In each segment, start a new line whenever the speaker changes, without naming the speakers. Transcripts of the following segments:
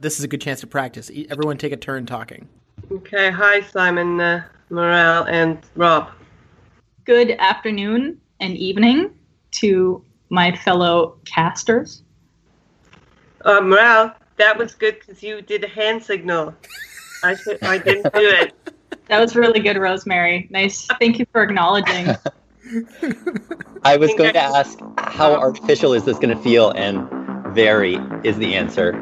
This is a good chance to practice. E- Everyone take a turn talking.
Okay, hi Simon, uh, Morale, and Rob.
Good afternoon and evening to my fellow casters.
Uh, Morale, that was good because you did a hand signal. I should, I didn't do it.
That was really good, Rosemary. Nice. Thank you for acknowledging.
I was going to ask how artificial is this going to feel, and very is the answer.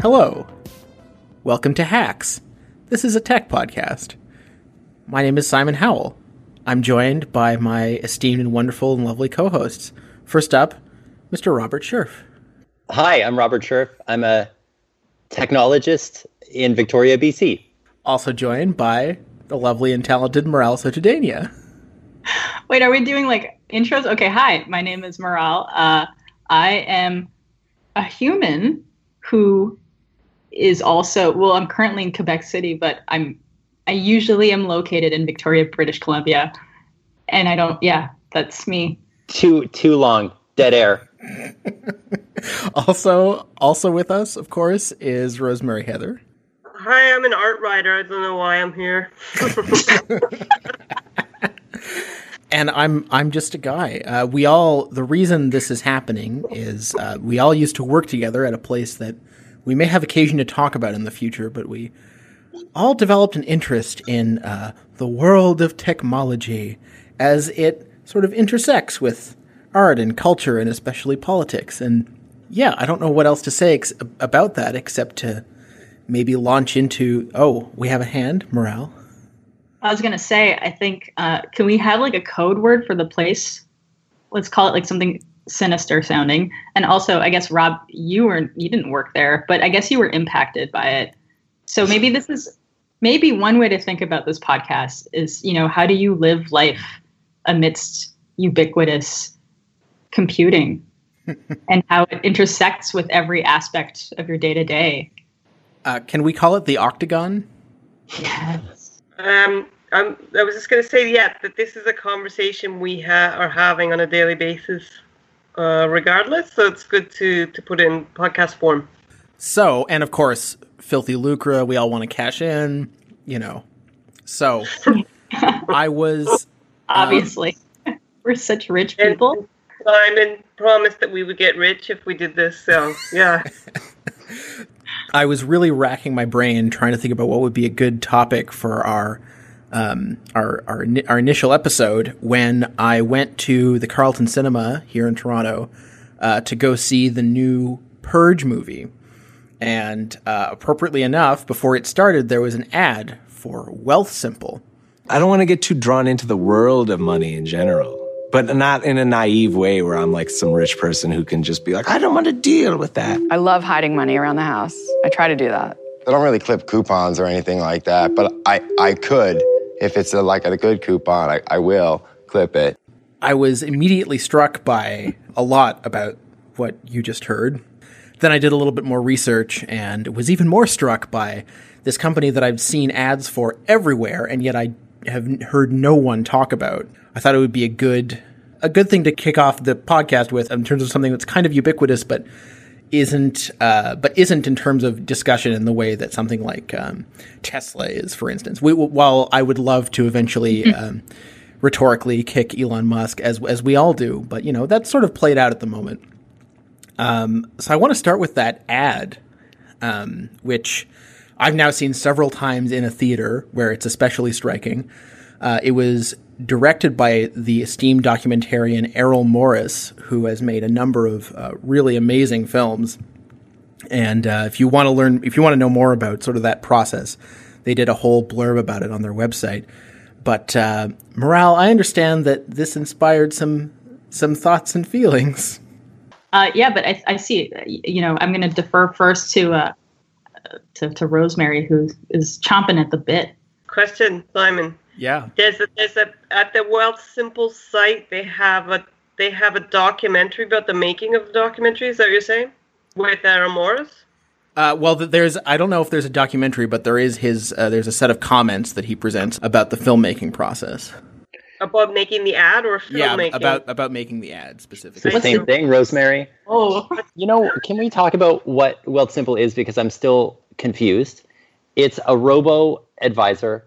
Hello. Welcome to Hacks. This is a tech podcast. My name is Simon Howell. I'm joined by my esteemed and wonderful and lovely co hosts. First up, Mr. Robert Scherf.
Hi, I'm Robert Scherf. I'm a technologist in Victoria, BC.
Also joined by the lovely and talented Morale Sotudania.
Wait, are we doing like intros? Okay, hi. My name is Morale. Uh, I am a human who is also well. I'm currently in Quebec City, but I'm I usually am located in Victoria, British Columbia, and I don't. Yeah, that's me.
Too too long, dead air.
Also, also with us, of course, is Rosemary Heather.
Hi, I'm an art writer. I don't know why I'm here.
and I'm I'm just a guy. Uh, we all the reason this is happening is uh, we all used to work together at a place that we may have occasion to talk about in the future, but we all developed an interest in uh, the world of technology as it sort of intersects with art and culture and especially politics. And yeah, I don't know what else to say ex- about that except to maybe launch into oh, we have a hand morale.
I was gonna say, I think, uh, can we have like a code word for the place? Let's call it like something sinister sounding. And also, I guess Rob, you were you didn't work there, but I guess you were impacted by it. So maybe this is maybe one way to think about this podcast is, you know, how do you live life amidst ubiquitous computing and how it intersects with every aspect of your day to day.
Uh, can we call it the octagon?
Yes.
um, I'm, I was just going to say, yeah, that this is a conversation we ha- are having on a daily basis, uh, regardless. So it's good to to put it in podcast form.
So, and of course, filthy lucre. We all want to cash in, you know. So, I was
Obviously. We're such rich people.
Simon promised that we would get rich if we did this. So yeah,
I was really racking my brain trying to think about what would be a good topic for our um, our our, our initial episode when I went to the Carlton Cinema here in Toronto uh, to go see the new Purge movie, and uh, appropriately enough, before it started, there was an ad for Wealthsimple.
I don't want to get too drawn into the world of money in general, but not in a naive way where I'm like some rich person who can just be like, I don't want to deal with that.
I love hiding money around the house. I try to do that.
I don't really clip coupons or anything like that, but I, I could. If it's a, like a good coupon, I, I will clip it.
I was immediately struck by a lot about what you just heard. Then I did a little bit more research and was even more struck by this company that I've seen ads for everywhere, and yet I have heard no one talk about. I thought it would be a good a good thing to kick off the podcast with in terms of something that's kind of ubiquitous, but isn't uh, but isn't in terms of discussion in the way that something like um, Tesla is, for instance. We, while I would love to eventually um, rhetorically kick Elon Musk as as we all do, but you know that's sort of played out at the moment. Um, so I want to start with that ad, um, which I've now seen several times in a theater where it's especially striking. Uh, it was directed by the esteemed documentarian Errol Morris, who has made a number of uh, really amazing films. And uh, if you want to learn, if you want to know more about sort of that process, they did a whole blurb about it on their website. But uh, morale, I understand that this inspired some some thoughts and feelings.
Uh, yeah, but I, I see. You know, I'm going to defer first to uh, to, to Rosemary, who is chomping at the bit.
question, Simon.
Yeah.
There's a, there's a at the Wealthsimple site they have a they have a documentary about the making of the documentary. Is that what you're saying? With Errol Morris?
Uh, well, there's I don't know if there's a documentary, but there is his uh, there's a set of comments that he presents about the filmmaking process.
About making the ad or
Yeah,
filmmaking?
about about making the ad
It's
specifically.
the same thing, Rosemary.
Oh,
You know, can we talk about what Wealthsimple is because I'm still confused. It's a robo advisor.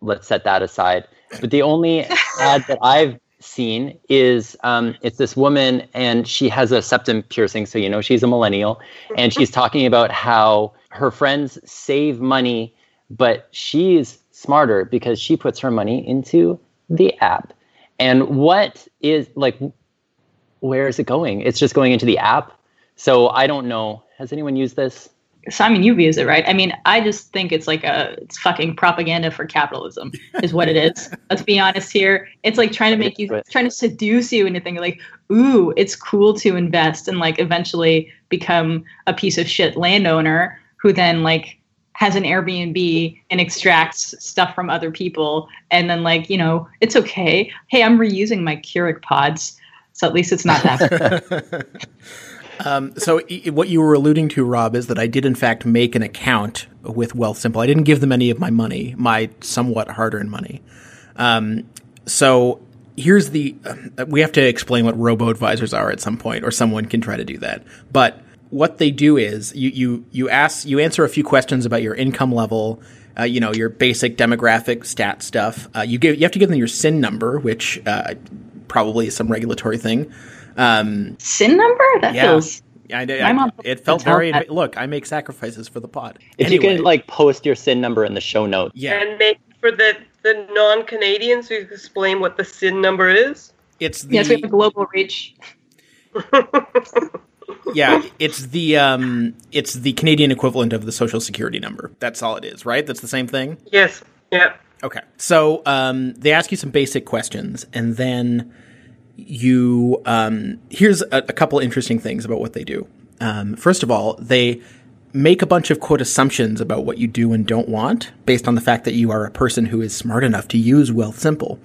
Let's set that aside. But the only ad that I've seen is um, it's this woman and she has a septum piercing, so you know she's a millennial, and she's talking about how her friends save money, but she's smarter because she puts her money into the app. And what is like where is it going? It's just going into the app. So I don't know. Has anyone used this?
Simon, you've used it, right? I mean, I just think it's like a it's fucking propaganda for capitalism, is what it is. Let's be honest here. It's like trying to make you, trying to seduce you into thinking like, ooh, it's cool to invest and like eventually become a piece of shit landowner who then like has an Airbnb and extracts stuff from other people, and then like you know, it's okay. Hey, I'm reusing my Keurig pods, so at least it's not that.
Um, so i- what you were alluding to, Rob, is that I did in fact make an account with Wealthsimple. I didn't give them any of my money, my somewhat hard-earned money. Um, so here's the uh, we have to explain what robo advisors are at some point, or someone can try to do that. But what they do is you you you ask you answer a few questions about your income level. Uh, you know your basic demographic stat stuff. Uh, you give you have to give them your SIN number, which uh, probably is some regulatory thing. Um,
Sin number? That
yeah,
feels.
I did. I- it felt very.
that.
Look, I make sacrifices for the pod.
If you can like post your SIN number in the show notes.
yeah,
And maybe for the, the non Canadians, you explain what the SIN number is.
it's the
Yes, we have a global reach.
yeah, it's the um, it's the Canadian equivalent of the social security number. That's all it is, right? That's the same thing.
Yes. Yeah.
Okay. So um, they ask you some basic questions, and then you um, here's a, a couple interesting things about what they do. Um, first of all, they make a bunch of quote assumptions about what you do and don't want based on the fact that you are a person who is smart enough to use Wealthsimple.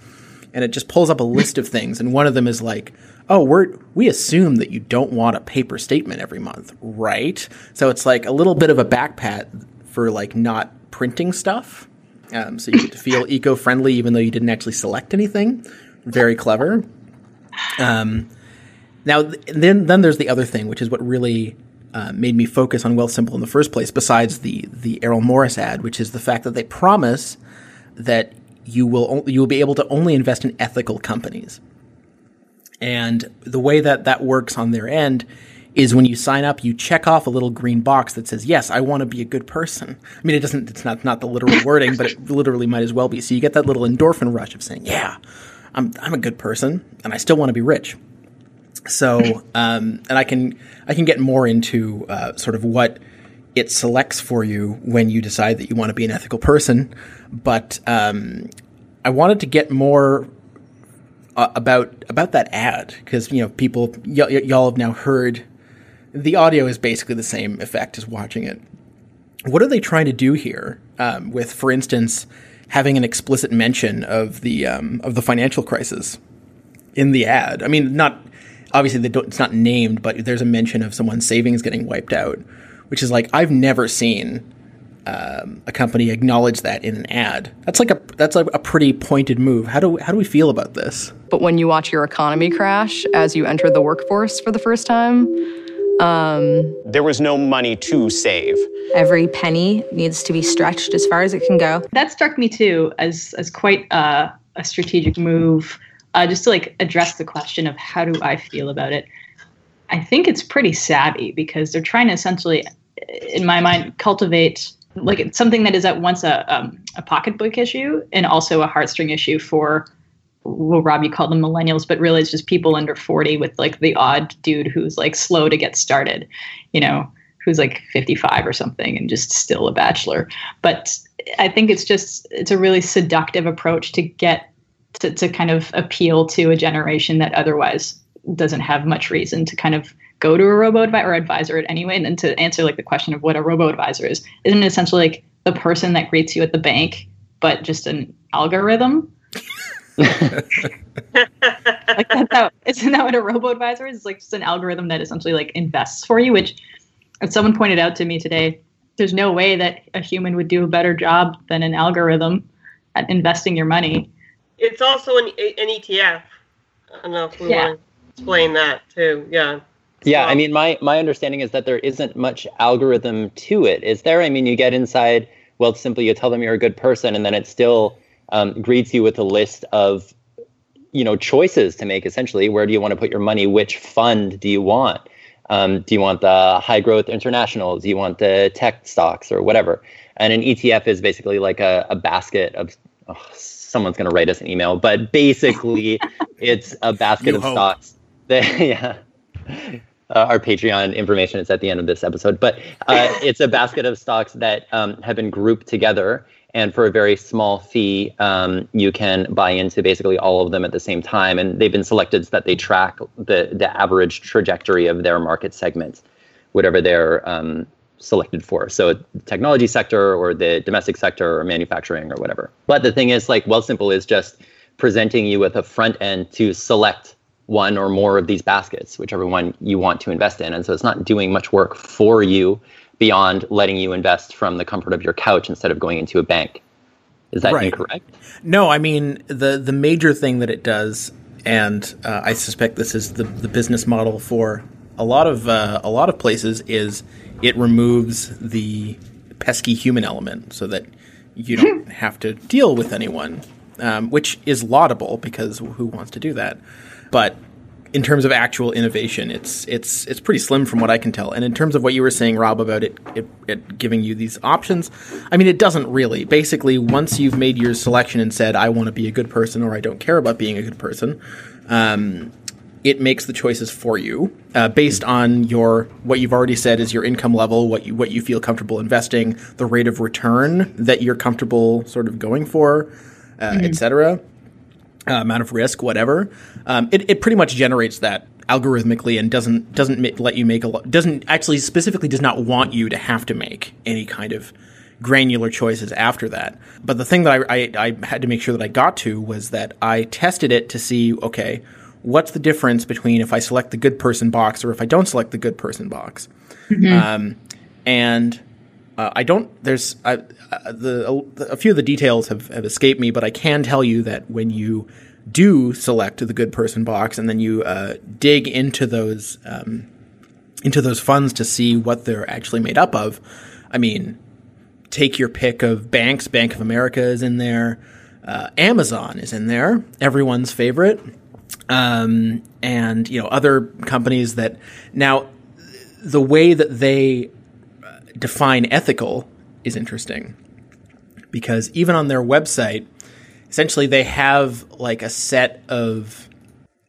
And it just pulls up a list of things, and one of them is like, "Oh, we're we assume that you don't want a paper statement every month, right?" So it's like a little bit of a backpat for like not printing stuff, um, so you get to feel eco-friendly even though you didn't actually select anything. Very clever. Um, now, th- then then there's the other thing, which is what really uh, made me focus on Wealthsimple in the first place. Besides the the Errol Morris ad, which is the fact that they promise that you will o- you will be able to only invest in ethical companies. And the way that that works on their end is when you sign up, you check off a little green box that says, "Yes, I want to be a good person." I mean, it doesn't. It's not not the literal wording, but it literally might as well be. So you get that little endorphin rush of saying, "Yeah, I'm I'm a good person, and I still want to be rich." So, um, and I can I can get more into uh, sort of what it selects for you when you decide that you want to be an ethical person. But um, I wanted to get more uh, about about that ad because you know people y- y- y'all have now heard the audio is basically the same effect as watching it. What are they trying to do here? Um, with, for instance, having an explicit mention of the um, of the financial crisis in the ad. I mean, not obviously it's not named, but there's a mention of someone's savings getting wiped out, which is like I've never seen um, a company acknowledge that in an ad. That's like a that's a, a pretty pointed move. How do how do we feel about this?
But when you watch your economy crash as you enter the workforce for the first time,
There was no money to save.
Every penny needs to be stretched as far as it can go.
that struck me too as as quite uh, a strategic move, uh, just to like address the question of how do I feel about it. I think it's pretty savvy because they're trying to essentially, in my mind, cultivate like it's something that is at once a um, a pocketbook issue and also a heartstring issue for well, Rob, you call them millennials, but really it's just people under 40 with like the odd dude who's like slow to get started, you know, who's like 55 or something and just still a bachelor. But I think it's just, it's a really seductive approach to get to, to kind of appeal to a generation that otherwise doesn't have much reason to kind of go to a robo advisor or advisor it anyway. And then to answer like the question of what a robo advisor is, isn't it essentially like the person that greets you at the bank, but just an algorithm? like that's how isn't that what a robo advisor is? It's like just an algorithm that essentially like invests for you, which as someone pointed out to me today, there's no way that a human would do a better job than an algorithm at investing your money.
It's also an, an ETF. I don't know if we
Yeah.
want to explain that too. Yeah.
Yeah, I mean, my my understanding is that there isn't much algorithm to it. Is there? I mean, you get inside. Well, simply you tell them you're a good person, and then it still um, greets you with a list of, you know, choices to make. Essentially, where do you want to put your money? Which fund do you want? Um, do you want the high growth internationals? Do you want the tech stocks or whatever? And an ETF is basically like a, a basket of. Oh, someone's going to write us an email, but basically, it's a basket
You
of
hope.
stocks. That, yeah uh, our Patreon information is at the end of this episode, but uh, it's a basket of stocks that um, have been grouped together. And for a very small fee, um, you can buy into basically all of them at the same time. And they've been selected so that they track the, the average trajectory of their market segment, whatever they're um, selected for. So, technology sector or the domestic sector or manufacturing or whatever. But the thing is, like, Wealthsimple is just presenting you with a front end to select one or more of these baskets, whichever one you want to invest in. And so it's not doing much work for you beyond letting you invest from the comfort of your couch instead of going into a bank. Is that
Right.
incorrect?
No, I mean the the major thing that it does, and uh, I suspect this is the the business model for a lot of uh, a lot of places is it removes the pesky human element, so that you don't have to deal with anyone, um, which is laudable because who wants to do that? But in terms of actual innovation, it's it's it's pretty slim from what I can tell. And in terms of what you were saying, Rob, about it, it, it giving you these options, I mean, it doesn't really. Basically, once you've made your selection and said, "I want to be a good person" or "I don't care about being a good person," um, it makes the choices for you uh, based on your what you've already said is your income level, what you what you feel comfortable investing, the rate of return that you're comfortable sort of going for, uh, et cetera uh, amount of risk, whatever. Um, it, it pretty much generates that algorithmically and doesn't doesn't ma- let you make a lot. Doesn't actually specifically does not want you to have to make any kind of granular choices after that. But the thing that I, I, I had to make sure that I got to was that I tested it to see okay, what's the difference between if I select the good person box or if I don't select the good person box. Um, and uh, I don't. There's uh, uh, the a, a few of the details have, have escaped me, but I can tell you that when you do select the good person box and then you uh, dig into those um, into those funds to see what they're actually made up of, I mean, take your pick of banks. Bank of America is in there. Uh, Amazon is in there. Everyone's favorite. Um, and you know other companies that now the way that they define ethical is interesting. Because even on their website essentially they have like a set of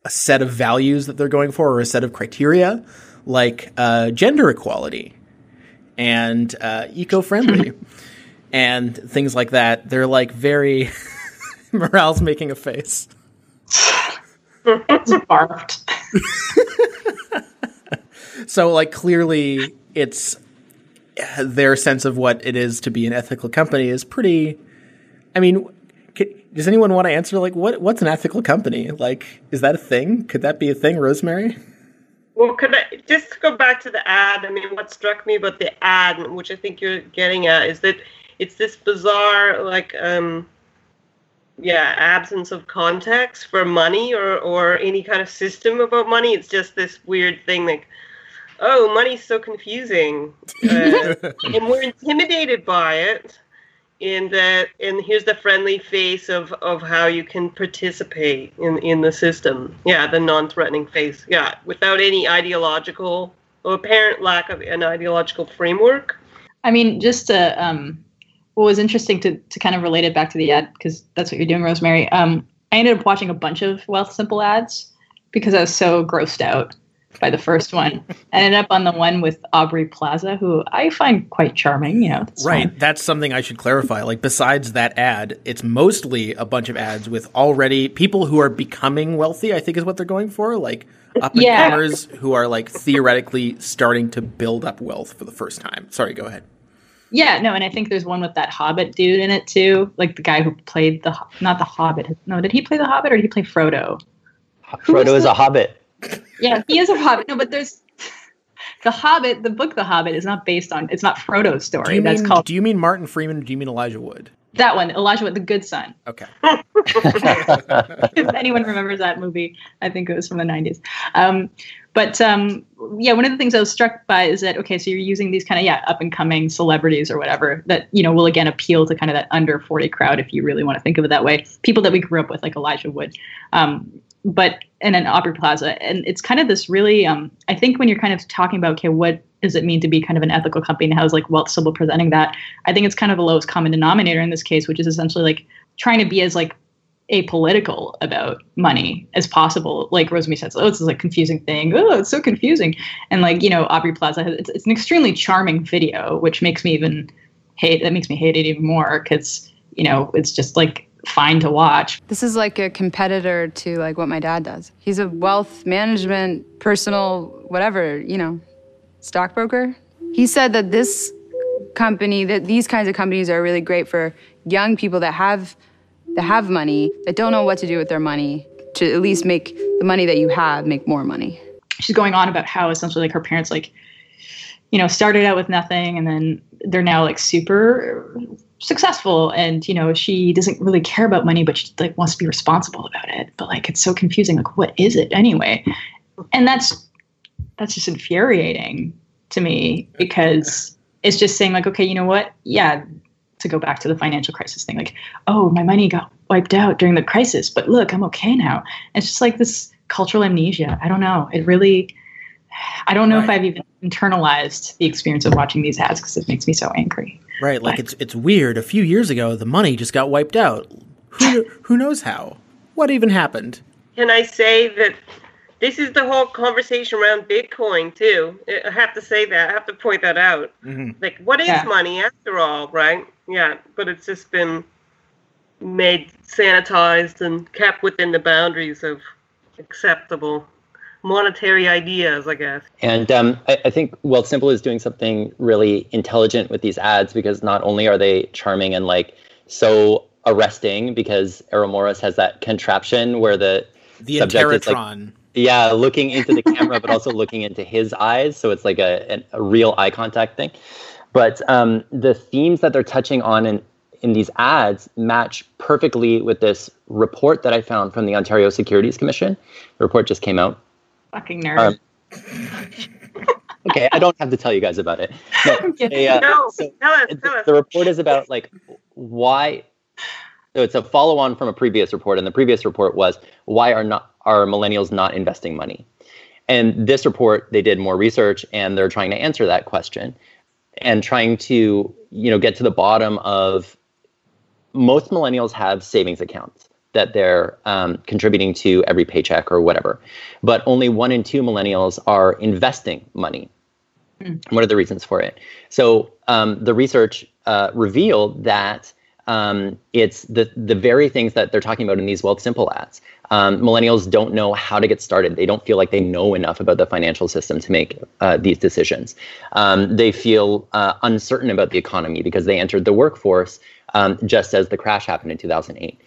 a set of values that they're going for or a set of criteria like uh, gender equality and uh, eco-friendly. And things like that. They're like very morale's making a face.
It's barfed.
so like clearly it's their sense of what it is to be an ethical company is pretty i mean c does anyone want to answer like what what's an ethical company like is that a thing could that be a thing rosemary
Well, could I just go back to the ad? I mean, what struck me about the ad, which I think you're getting at, is that it's this bizarre, like, um, yeah, absence of context for money or or any kind of system about money. It's just this weird thing, like, oh, money's so confusing, uh, and we're intimidated by it. And that, and here's the friendly face of, of how you can participate in, in the system. Yeah, the non-threatening face. Yeah, without any ideological or apparent lack of an ideological framework.
I mean, just to, um, what was interesting to, to kind of relate it back to the ad, because that's what you're doing, Rosemary. Um, I ended up watching a bunch of Wealthsimple ads because I was so grossed out by the first one. I ended up on the one with Aubrey Plaza, who I find quite charming. You know, that's
right
fine.
that's something i should clarify like besides that ad it's mostly a bunch of ads with already people who are becoming wealthy i think is what they're going for like up and
Yeah.
comers who are like theoretically starting to build up wealth for the first time sorry go ahead
Yeah, no, and I think there's one with that Hobbit dude in it too, like the guy who played the not the Hobbit. No, did he play the Hobbit or did he play Frodo? Who
Frodo
is
is a hobbit.
Yeah, he is a Hobbit. No, but there's The Hobbit, the book The Hobbit, is not based on. It's not Frodo's story.
you
That's
mean
called
Do you mean Martin Freeman? Or do you mean Elijah Wood?
that one. Elijah Wood, the Good Son.
Okay.
if anyone remembers that movie, I think it was from the 90s. Um, but um, yeah, one of the things I was struck by is that okay, so you're using these kind of yeah up and coming celebrities or whatever that you know will again appeal to kind of that under 40 crowd if you really want to think of it that way. People that we grew up with, like Elijah Wood. Um, but in an Aubrey Plaza, and it's kind of this really. Um, I think when you're kind of talking about okay, what does it mean to be kind of an ethical company and how is like Wealthsimple presenting that? I think it's kind of the lowest common denominator in this case, which is essentially like trying to be as like apolitical about money as possible. Like Rosemary says, oh, this is like confusing thing. Oh, it's so confusing. And like, you know, Aubrey Plaza, it's, it's an extremely charming video, which makes me even hate, that makes me hate it even more because, you know, it's just like fine to watch.
This is like a competitor to like what my dad does. He's a wealth management, personal, whatever, you know, stockbroker. He said that this company, that these kinds of companies are really great for young people that have that have money, that don't know what to do with their money, to at least make the money that you have make more money.
She's going on about how essentially like her parents like, you know, started out with nothing and then they're now like super successful and you know she doesn't really care about money but she like wants to be responsible about it. But like it's so confusing like what is it anyway? And that's that's just infuriating to me because it's just saying like okay you know what? Yeah to go back to the financial crisis thing like oh my money got wiped out during the crisis but look i'm okay now. It's just like this cultural amnesia. I don't know. It really i don't know if i've even internalized the experience of watching these ads because it makes me so angry
Right, like it's it's weird. A few years ago, the money just got wiped out. Who who knows how? What even happened?
Can I say that this is the whole conversation around Bitcoin too? I have to say that. I have to point that out.
Mhm.
Like, what is
Yeah.
money after all, right? Yeah, but it's just been made sanitized and kept within the boundaries of acceptable monetary ideas, I guess.
And um, I, I think Wealthsimple is doing something really intelligent with these ads because not only are they charming and like so arresting because Errol Morris has that contraption where the
The
subject is like yeah looking into the camera but also looking into his eyes. So it's like a, an- a real eye contact thing. But um, the themes that they're touching on in, in these ads match perfectly with this report that i found from the ontario securities commission. The report just came out
fucking nerd.
Um, okay i don't have to tell you guys about it. No, they, uh,
no,
so
tell us,
the, the report is about like why so it's a follow on from a previous report and the previous report was why are not are millennials not investing money? And this report they did more research and they're trying to answer that question and trying to you know get to the bottom of most millennials have savings accounts that they're um, contributing to every paycheck or whatever but only one in two millennials are investing money what are the reasons for it? So um, the research uh, revealed that um, it's the the very things that they're talking about in these Wealthsimple ads. Um, millennials don't know how to get started. They don't feel like they know enough about the financial system to make uh, these decisions. Um, they feel uh, uncertain about the economy because they entered the workforce um, just as the crash happened in 2008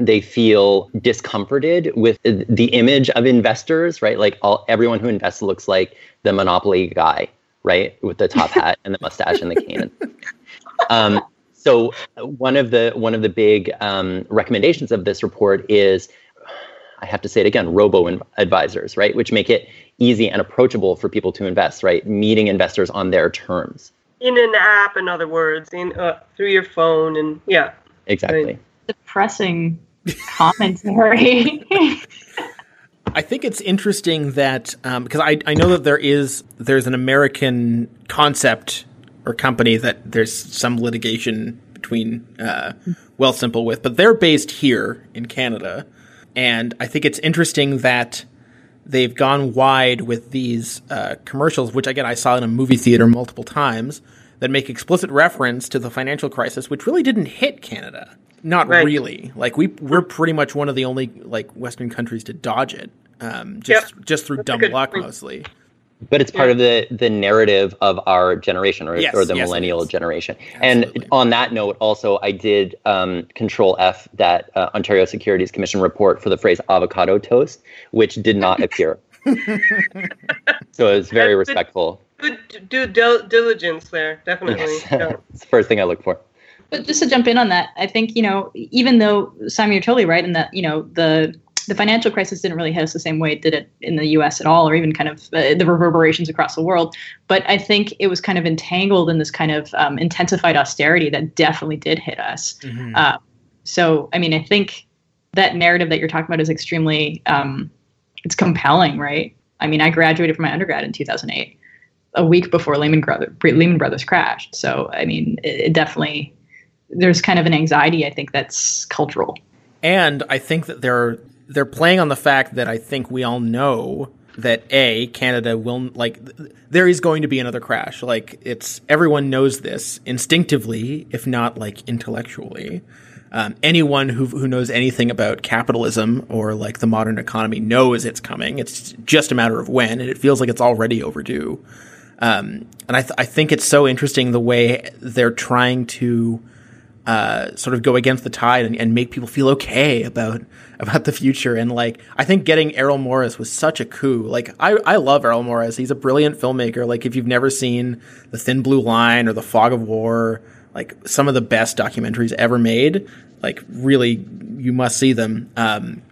they feel discomforted with the image of investors, right? Like all everyone who invests looks like the Monopoly guy, right, with the top hat and the mustache and the cane. Um, so one of the one of the big um, recommendations of this report is, I have to say it again, robo advisors, right, which make it easy and approachable for people to invest, right, meeting investors on their terms.
in an app, in other words, in uh, through your phone, and yeah.
Exactly.
depressing commentary
I think it's interesting that um, because I, I know that there is there's an American concept or company that there's some litigation between uh, Wealthsimple with, but they're based here in Canada, and I think it's interesting that they've gone wide with these uh, commercials, which again I saw in a movie theater multiple times that make explicit reference to the financial crisis, which really didn't hit Canada. Not
Right.
really. Like we we're pretty much one of the only like Western countries to dodge it. Um, just just through
That's
dumb luck
point.
mostly.
But it's part of the the narrative of our generation or,
Yes,
or the
yes,
millennial generation
Absolutely.
and on that note also i did um, control f that uh, ontario securities commission report for the phrase avocado toast which did not appear so it's very respectful
good due dil- diligence there, definitely.
Yes.
Yeah.
it's the first thing I look for.
But just to jump in on that, I think you know, even though Simon, you're totally right in that you know the the financial crisis didn't really hit us the same way it did it in the U.S. at all, or even kind of uh, the reverberations across the world. But I think it was kind of entangled in this kind of um, intensified austerity that definitely did hit us.
Mhm.
Uh, so, I mean, I think that narrative that you're talking about is extremely, um, it's compelling, right? I mean, I graduated from my undergrad in 2008, a week before Lehman, Brothers, Lehman Brothers crashed. So, I mean, it, it definitely, there's kind of an anxiety, I think, that's cultural.
And I think that they're they're playing on the fact that I think we all know that a Canada will like th- there is going to be another crash. Like it's everyone knows this instinctively, if not like intellectually. Um, anyone who who knows anything about capitalism or like the modern economy knows it's coming. It's just a matter of when, and it feels like it's already overdue. Um, and I th- I think it's so interesting the way they're trying to uh, sort of go against the tide and, and make people feel okay about about the future. And like, I think getting Errol Morris was such a coup. Like, I I love Errol Morris. He's a brilliant filmmaker. Like, if you've never seen The Thin Blue Line or The Fog of War, like some of the best documentaries ever made, like really, you must see them. Um,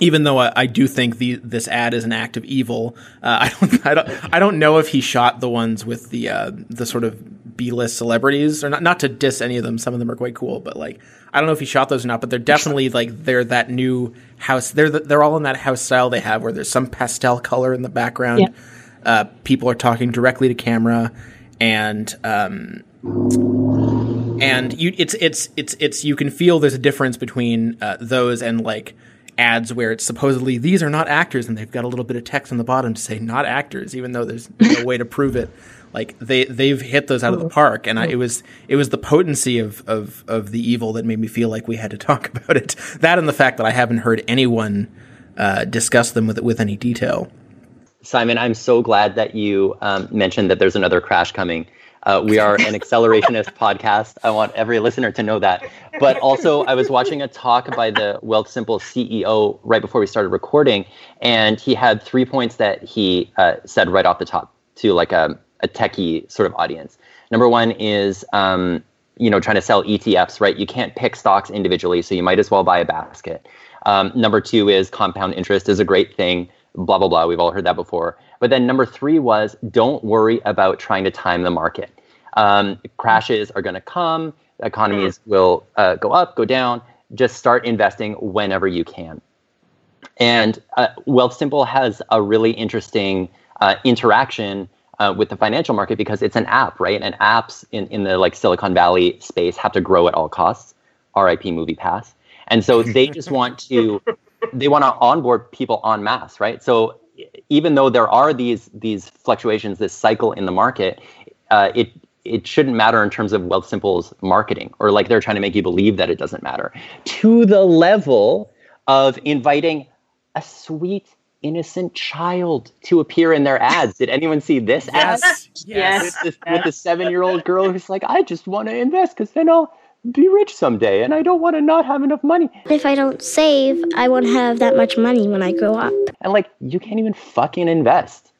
even though I, I do think the this ad is an act of evil, uh, I don't I don't I don't know if he shot the ones with the uh, the sort of B list celebrities or not not to diss any of them. Some of them are quite cool, but like I don't know if he shot those or not. But they're definitely like they're that new house. They're the, they're all in that house style they have where there's some pastel color in the background.
Yeah.
Uh, people are talking directly to camera, and um, and you it's it's it's it's you can feel there's a difference between uh, those and like ads where it's supposedly these are not actors and they've got a little bit of text on the bottom to say not actors even though there's no way to prove it like they they've hit those out of the park and I, it was it was the potency of, of of the evil that made me feel like we had to talk about it that and the fact that I haven't heard anyone uh, discuss them with with any detail
Simon, I'm so glad that you um, mentioned that there's another crash coming. Uh, we are an accelerationist podcast. I want every listener to know that. But also, I was watching a talk by the Wealthsimple CEO right before we started recording, and he had three points that he uh, said right off the top to like a, a techie sort of audience. Number one is, um, you know, trying to sell ETFs, right? You can't pick stocks individually, so you might as well buy a basket. Um, number two is compound interest is a great thing blah blah blah we've all heard that before but then number three was don't worry about trying to time the market um, crashes are going to come economies will uh, go up go down just start investing whenever you can and uh, Wealthsimple has a really interesting uh, interaction uh, with the financial market because it's an app right? And apps in, in the like silicon valley space have to grow at all costs. Rip MoviePass. And so they just want to they want to onboard people en masse, right? So even though there are these these fluctuations, this cycle in the market, uh, it it shouldn't matter in terms of Wealthsimple's marketing, or like they're trying to make you believe that it doesn't matter, to the level of inviting a sweet innocent child to appear in their ads. Did anyone see this ad?
Yes.
With the, with the seven year old girl who's like, I just want to invest because then I'll be rich someday and I don't want to not have enough money.
If I don't save, I won't have that much money when I grow up.
And like, you can't even fucking invest.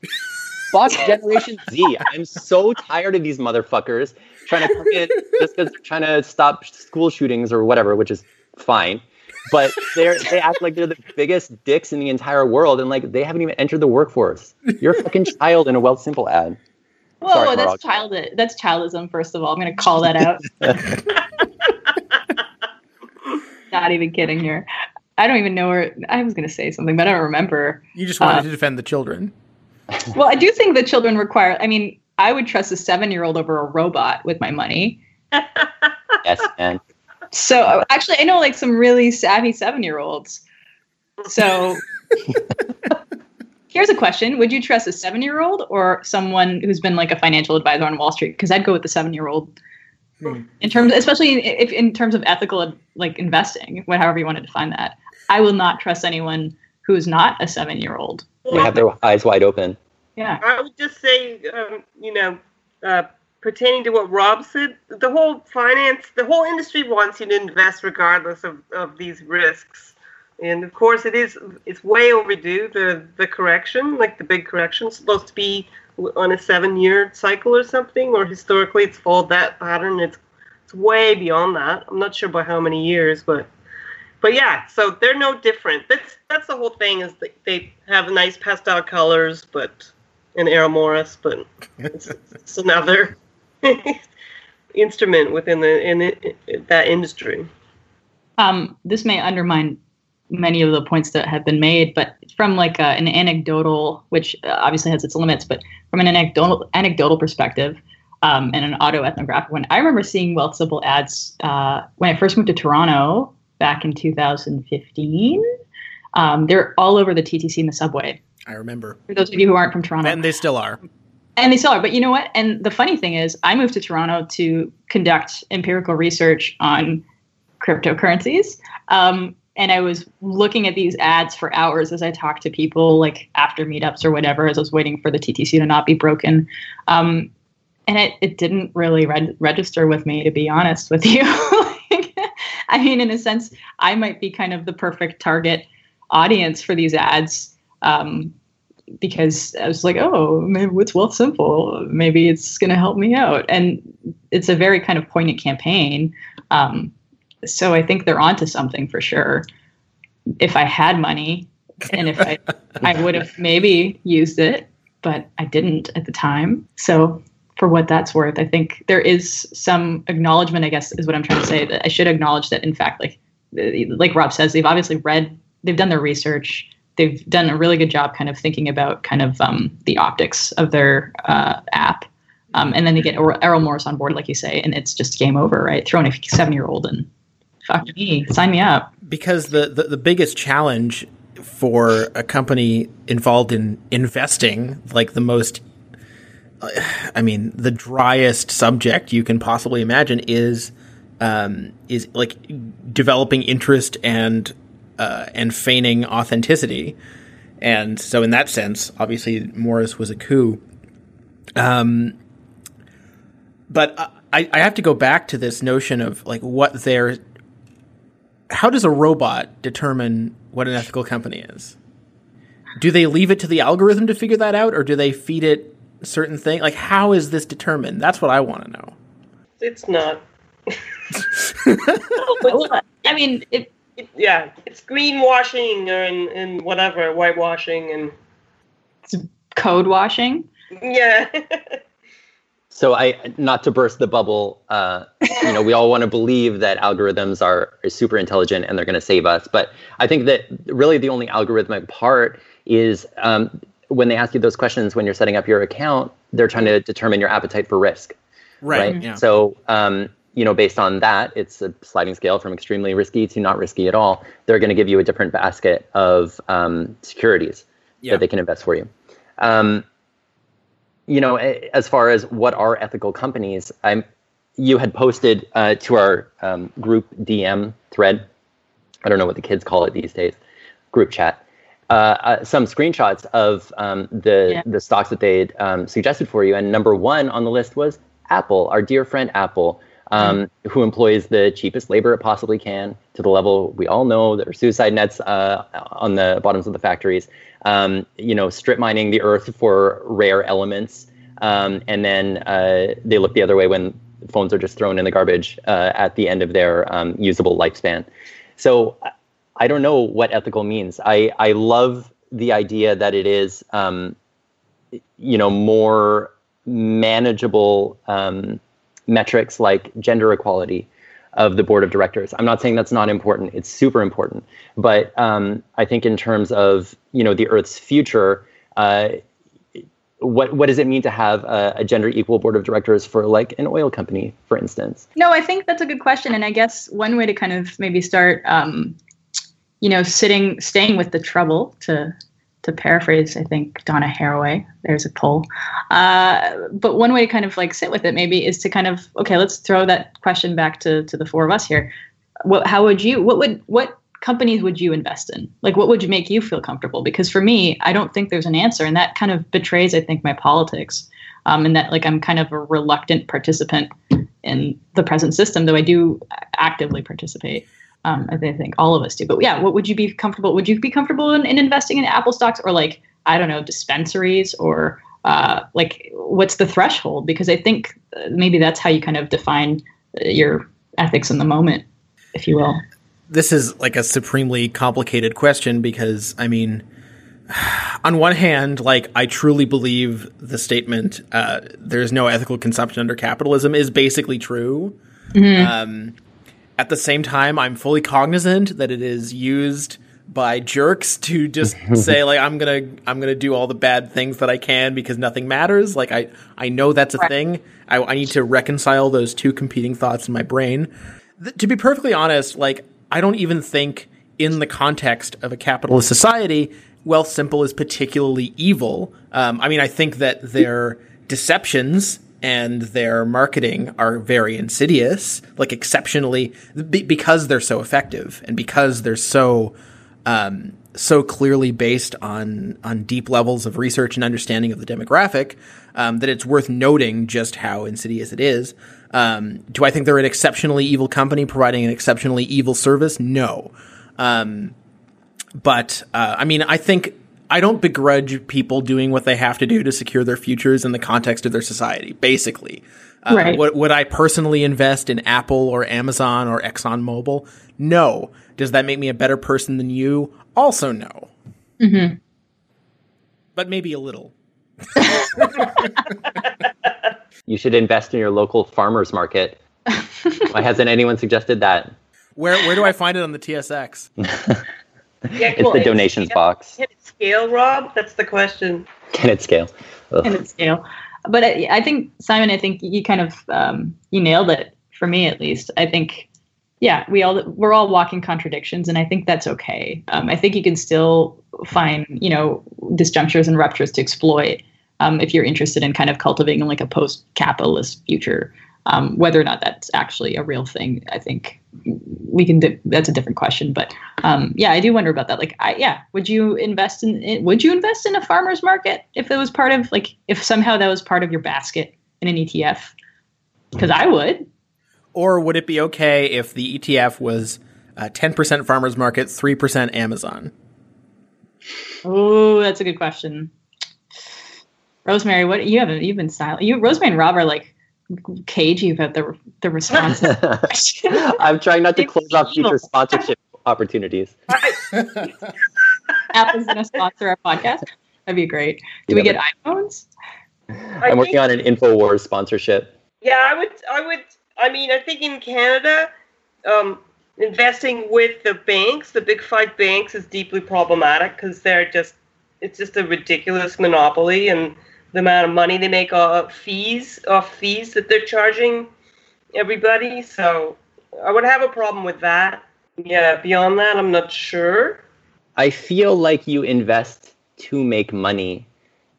Fuck Generation Z. I'm so tired of these motherfuckers trying to come in just because they're trying to stop school shootings or whatever, which is fine. But they're they act like they're the biggest dicks in the entire world, and like they haven't even entered the workforce. You're a fucking child in a Wealthsimple ad.
Whoa,
Sorry,
that's
Morag.
child. That's childism. First of all, I'm going to call that out. Not even kidding here. I don't even know where. I was going to say something, but I don't remember.
you just wanted
Uh,
to defend the children
Well, I do think that children require. I mean, I would trust a seven-year-old over a robot with my money.
Yes, man.
So actually, I know like some really savvy seven-year-olds. So here's a question: Would you trust a seven-year-old or someone who's been like a financial advisor on Wall Street? Because I'd go with the seven-year-old. In terms, especially if in terms of ethical like investing, what- however you want to define that, I will not trust anyone who's not a seven-year-old.
They have their eyes wide open.
Yeah.
I would just say, um, you know, uh, pertaining to what Rob said, the whole finance, the whole industry wants you to invest regardless of, of these risks. and of course it is it's way overdue the the correction like the big correction supposed to be on a seven year cycle or something or historically it's followed that pattern it's it's way beyond that i'm not sure by how many years but but yeah so they're no different that's that's the whole thing is that they have nice pastel colors but in Errol but it's, it's another instrument within the in the, that industry
um, this may undermine many of the points that have been made, but from like a, an anecdotal, which uh, obviously has its limits, but from an anecdotal anecdotal perspective um, and an auto ethnographic one, I remember seeing Wealthsimple ads uh, when I first moved to Toronto back in 2015. Um, they're all over the TTC and the subway.
I remember.
For those of you who aren't from Toronto,
and they still are.
And they still are. But you know what? And the funny thing is, I moved to Toronto to conduct empirical research on cryptocurrencies. Um, and I was looking at these ads for hours as I talked to people, like after meetups or whatever, as I was waiting for the TTC to not be broken. Um, and it, it didn't really reg- register with me, to be honest with you. I mean, in a sense, I might be kind of the perfect target audience for these ads um, because I was like, oh, maybe it's Wealthsimple. Maybe it's going to help me out. And it's a very kind of poignant campaign. Um, so I think they're onto something for sure. If I had money and if I I would have maybe used it, but I didn't at the time. So for what that's worth, I think there is some acknowledgement, I guess is what I'm trying to say, that I should acknowledge that in fact like like Rob says, they've obviously read, they've done their research, they've done a really good job kind of thinking about kind of um, the optics of their uh, app. Um, and then they get Errol Morris on board, like you say, and it's just game over, right? Throwing a seven year old and fuck me, sign me up.
Because the, the, the biggest challenge for a company involved in investing, like the most, I mean, the driest subject you can possibly imagine is, um, is like developing interest and, uh, and feigning authenticity. And so, in that sense, obviously, Morris was a coup. Um, but I, I have to go back to this notion of like what they're how does a robot determine what an ethical company is? Do they leave it to the algorithm to figure that out, or do they feed it certain thing? Like, how is this determined? That's what I want to know.
It's not.
I mean, it,
it, yeah, it's greenwashing and and whatever, whitewashing and
it's code washing.
Yeah.
So I, not to burst the bubble, uh, you know, we all want to believe that algorithms are, are super intelligent and they're going to save us. But I think that really the only algorithmic part is um, when they ask you those questions when you're setting up your account, they're trying to determine your appetite for risk.
Right. right? Yeah.
So, um, you know, based on that, it's a sliding scale from extremely risky to not risky at all. They're going to give you a different basket of um, securities yeah. that they can invest for you. Um, you know, as far as what are ethical companies, I'm, you had posted uh, to our um, group DM thread. I don't know what the kids call it these days, group chat. Uh, uh, some screenshots of um, the yeah. the stocks that they um, suggested for you, and number one on the list was Apple, our dear friend Apple, um, mm-hmm. who employs the cheapest labor it possibly can to the level we all know there are suicide nets uh, on the bottoms of the factories um, you know, strip mining the earth for rare elements, um, and then uh, they look the other way when phones are just thrown in the garbage uh, at the end of their um, usable lifespan. So I don't know what ethical means. I I love the idea that it is, um, you know, more manageable um, metrics like gender equality of the board of directors. I'm not saying that's not important; it's super important. But um, I think in terms of you know the Earth's future, uh, what what does it mean to have a, a, gender equal board of directors for like an oil company, for instance?
No, I think that's a good question, and I guess one way to kind of maybe start, um, you know, sitting, staying with the trouble to to paraphrase, I think Donna Haraway. There's a pull. Uh, but one way to kind of like sit with it maybe is to kind of okay, let's throw that question back to to the four of us here. What, how would you? What would what companies would you invest in? Like, what would make you feel comfortable? Because for me, I don't think there's an answer, and that kind of betrays, I think, my politics. Um, and that like I'm kind of a reluctant participant in the present system, though I do actively participate. Um, I think all of us do. But yeah, what would you be comfortable? Would you be comfortable in, in investing in Apple stocks or like I don't know dispensaries or uh, like what's the threshold? Because I think uh, maybe that's how you kind of define uh, your ethics in the moment, if you will.
This is like a supremely complicated question because I mean, on one hand, like I truly believe the statement uh, "there's no ethical consumption under capitalism" is basically true. Mm-hmm. Um, at the same time, I'm fully cognizant that it is used by jerks to just say like I'm gonna I'm gonna do all the bad things that I can because nothing matters. Like I I know that's a right. thing. I, I need to reconcile those two competing thoughts in my brain. Th- to be perfectly honest, like I don't even think in the context of a capitalist society, Wealthsimple is particularly evil. Um, I mean, I think that their deceptions and their marketing are very insidious, like exceptionally because they're so effective and because they're so um, so clearly based on on deep levels of research and understanding of the demographic um, that it's worth noting just how insidious it is. Um, do I think they're an exceptionally evil company providing an exceptionally evil service? No. Um, but uh, I mean, I think I don't begrudge people doing what they have to do to secure their futures in the context of their society. Basically, uh, right. would, would I personally invest in Apple or Amazon or ExxonMobil? No. Does that make me a better person than you? Also, no. Mm-hmm. But maybe a little.
you should invest in your local farmers market. Why hasn't anyone suggested that?
Where where do I find it on the TSX?
Yeah, cool. It's the donations
can
box.
Can it scale, Rob? That's the question.
Can it scale?
Ugh. Can it scale? But I, I, think Simon, I think you kind of um, you nailed it for me at least. I think, yeah, we all we're all walking contradictions, and I think that's okay. Um, I think you can still find you know disjunctures and ruptures to exploit um, if you're interested in kind of cultivating like a post-capitalist future. Um, whether or not that's actually a real thing, I think we can. Di- that's a different question, but um, yeah, I do wonder about that. Like, I yeah, would you invest in? in would you invest in a farmer's market if it was part of like if somehow that was part of your basket in an ETF? Because I would.
Or would it be okay if the ETF was uh, ten percent farmers market, three percent Amazon?
Oh, that's a good question. Rosemary, what you haven't you've been silent. You Rosemary and Rob are like cagey about the the response.
I'm trying not to close off future sponsorship opportunities.
Apple's going to sponsor our podcast. That'd be great. Do we get iPhones?
I'm working on an Infowars sponsorship.
Yeah, I would. I would. I mean, I think in Canada, um, investing with the banks, the big five banks, is deeply problematic because they're just. It's just a ridiculous monopoly, and the amount of money they make off fees off fees that they're charging everybody. So I would have a problem with that. Yeah, beyond that, I'm not sure.
I feel like you invest to make money.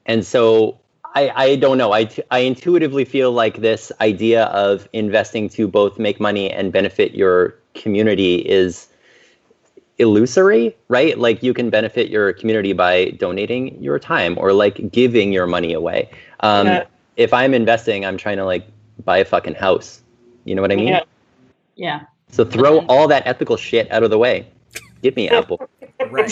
And so I, I don't know. I, I intuitively feel like this idea of investing to both make money and benefit your community is illusory, right? Like you can benefit your community by donating your time or like giving your money away. Um, yeah. If I'm investing, I'm trying to like buy a fucking house. You know what I mean?
Yeah. Yeah.
So throw all that ethical shit out of the way. Give me Apple.
right.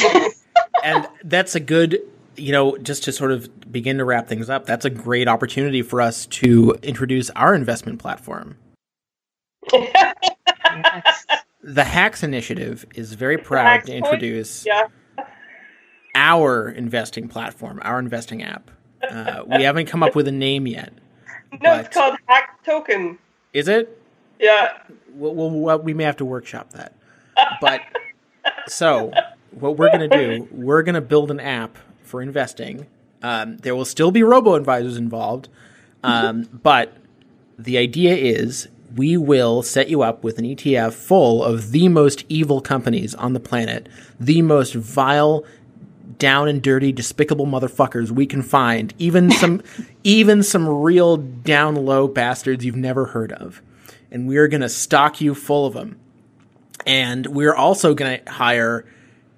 And that's a good, you know, just to sort of begin to wrap things up, that's a great opportunity for us to introduce our investment platform. the Hacks Initiative is very proud to introduce
yeah.
our investing platform, our investing app. Uh, we haven't come up with a name yet.
No, it's called Hack Token.
Is it?
Yeah.
Well, well, we may have to workshop that. But so, what we're going to do, we're going to build an app for investing. Um, there will still be robo advisors involved, um, but the idea is we will set you up with an ETF full of the most evil companies on the planet, the most vile, down and dirty, despicable motherfuckers we can find, even some even some real down low bastards you've never heard of. And we're going to stock you full of them. And we're also going to hire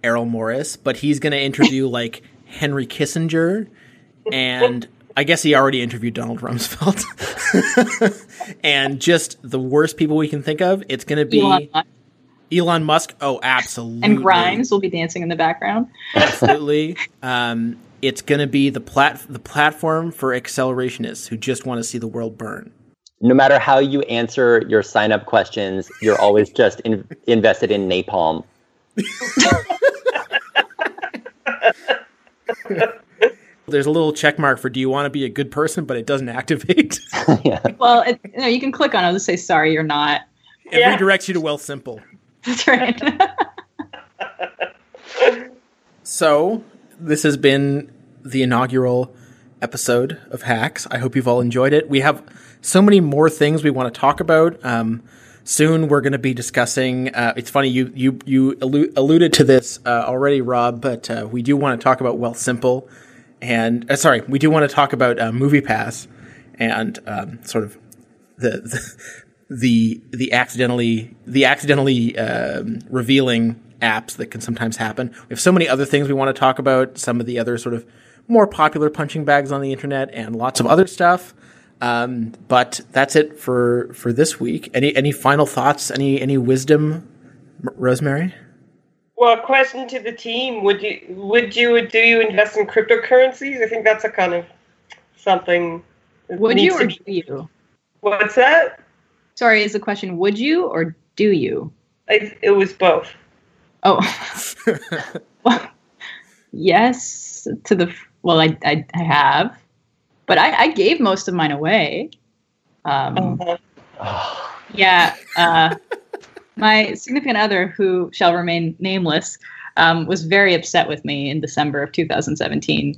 Errol Morris, but he's going to interview like Henry Kissinger and I guess he already interviewed Donald Rumsfeld. and just the worst people we can think of, it's going to be Elon Musk. Oh, absolutely.
And Grimes will be dancing in the background.
absolutely. Um, it's going to be the plat the platform for accelerationists who just want to see the world burn.
No matter how you answer your sign up questions, you're always just in- invested in napalm.
There's a little check mark for do you want to be a good person, but it doesn't activate.
yeah.
Well, it, you, know, you can click on it. It'll just say sorry, you're not.
It yeah. redirects you to Wealthsimple.
That's right.
so this has been the inaugural episode of Hacks. I hope you've all enjoyed it. We have so many more things we want to talk about. Um, soon we're going to be discussing. Uh, it's funny you you you allu- alluded to this uh, already, Rob, but uh, we do want to talk about Wealthsimple, and uh, sorry, we do want to talk about uh, MoviePass and um, sort of the, the the accidentally the accidentally um, revealing apps that can sometimes happen. We have so many other things we want to talk about. Some of the other sort of more popular punching bags on the internet and lots of other stuff. Um, but that's it for for this week. Any any final thoughts? Any any wisdom, Rosemary?
Well, question to the team: Would you would you do you invest in cryptocurrencies? I think that's a kind of something.
Would you or do you?
What's that?
Sorry, is the question would you or do you?
I, it was both.
Oh. well, yes to the well, I I, I have but I, I gave most of mine away. Um, uh-huh. yeah, uh, my significant other, who shall remain nameless, um, was very upset with me in December of 2017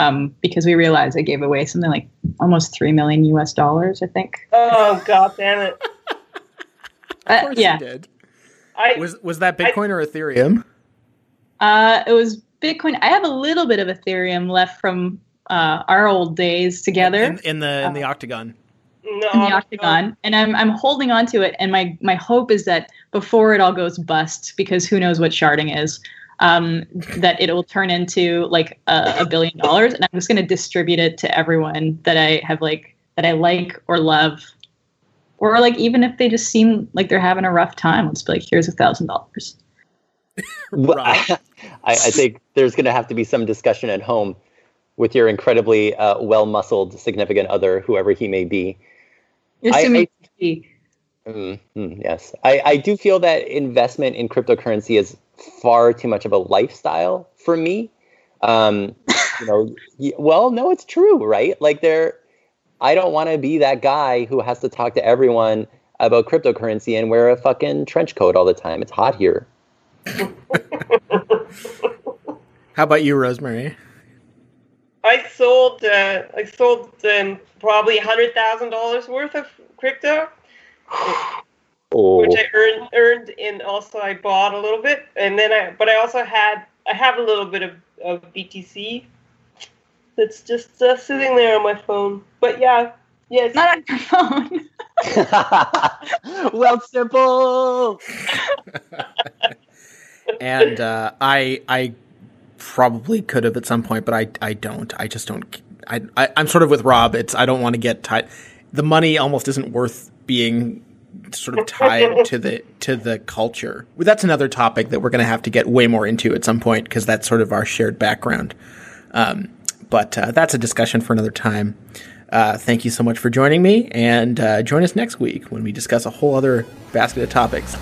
um, because we realized I gave away something like almost three million U.S. dollars, I think.
Oh God, damn it!
of uh, yeah,
did. I, was was that Bitcoin I, or Ethereum?
Uh, it was Bitcoin. I have a little bit of Ethereum left from uh, our old days together
in, in the in the uh, octagon.
No,
in the octagon, and I'm I'm holding on to it, and my my hope is that before it all goes bust, because who knows what sharding is, um, that it will turn into like a, a billion dollars, and I'm just going to distribute it to everyone that I have like that I like or love, or like even if they just seem like they're having a rough time, let's be like, here's a thousand dollars.
I, I think there's going to have to be some discussion at home with your incredibly uh, well-muscled significant other, whoever he may be.
I,
I, mm, mm, yes, I, I do feel that investment in cryptocurrency is far too much of a lifestyle for me. Um, you know, well, no, it's true, right? Like there, I don't want to be that guy who has to talk to everyone about cryptocurrency and wear a fucking trench coat all the time. It's hot here.
How about you, Rosemary?
I sold uh, I sold um, probably hundred thousand dollars worth of crypto,
oh.
which I earned earned, and also I bought a little bit, and then I but I also had I have a little bit of, of BTC that's just uh, sitting there on my phone. But yeah, yeah, it's
not on your
phone. well, simple.
and uh, I I probably could have at some point, but I I don't. I just don't. I, I am sort of with Rob. It's I don't want to get tied. The money almost isn't worth being sort of tied to the to the culture. Well, that's another topic that we're going to have to get way more into at some point because that's sort of our shared background. Um, but uh, that's a discussion for another time. Uh, thank you so much for joining me, and uh, join us next week when we discuss a whole other basket of topics.